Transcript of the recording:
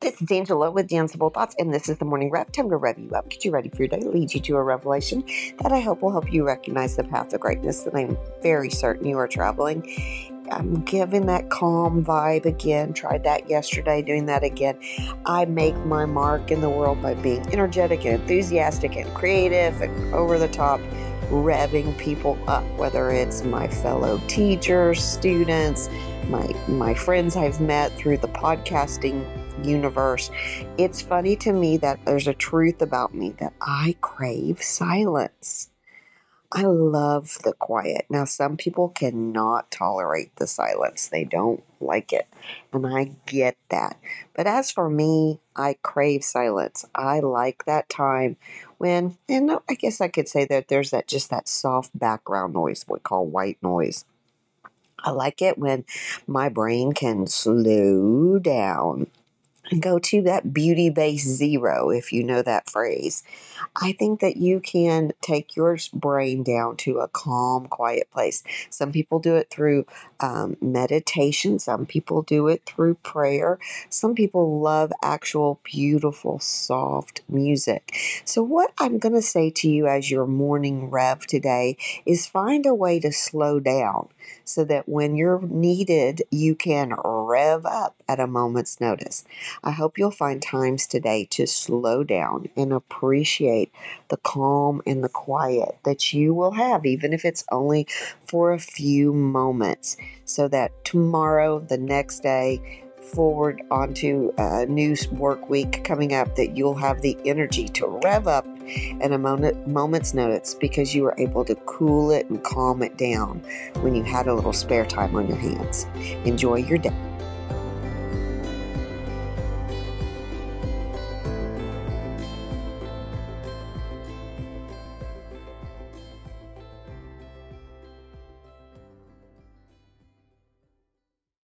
This is Angela with Danceable Thoughts, and this is the morning rev. Time to rev you up, get you ready for your day, lead you to a revelation that I hope will help you recognize the path of greatness that I'm very certain you are traveling. I'm giving that calm vibe again. Tried that yesterday, doing that again. I make my mark in the world by being energetic and enthusiastic and creative and over the top revving people up, whether it's my fellow teachers, students, my my friends I've met through the podcasting universe. It's funny to me that there's a truth about me that I crave silence. I love the quiet. Now, some people cannot tolerate the silence, they don't like it. And I get that. But as for me, I crave silence. I like that time when, and I guess I could say that there's that just that soft background noise, we call white noise. I like it when my brain can slow down and go to that beauty base zero, if you know that phrase. I think that you can take your brain down to a calm, quiet place. Some people do it through um, meditation, some people do it through prayer, some people love actual, beautiful, soft music. So, what I'm going to say to you as your morning rev today is find a way to slow down so that when you're needed, you can rev up at a moment's notice. I hope you'll find times today to slow down and appreciate the calm and the quiet that you will have, even if it's only for a few moments, so that tomorrow, the next day, forward onto a new work week coming up that you'll have the energy to rev up in a moment, moment's notice because you were able to cool it and calm it down when you had a little spare time on your hands. Enjoy your day.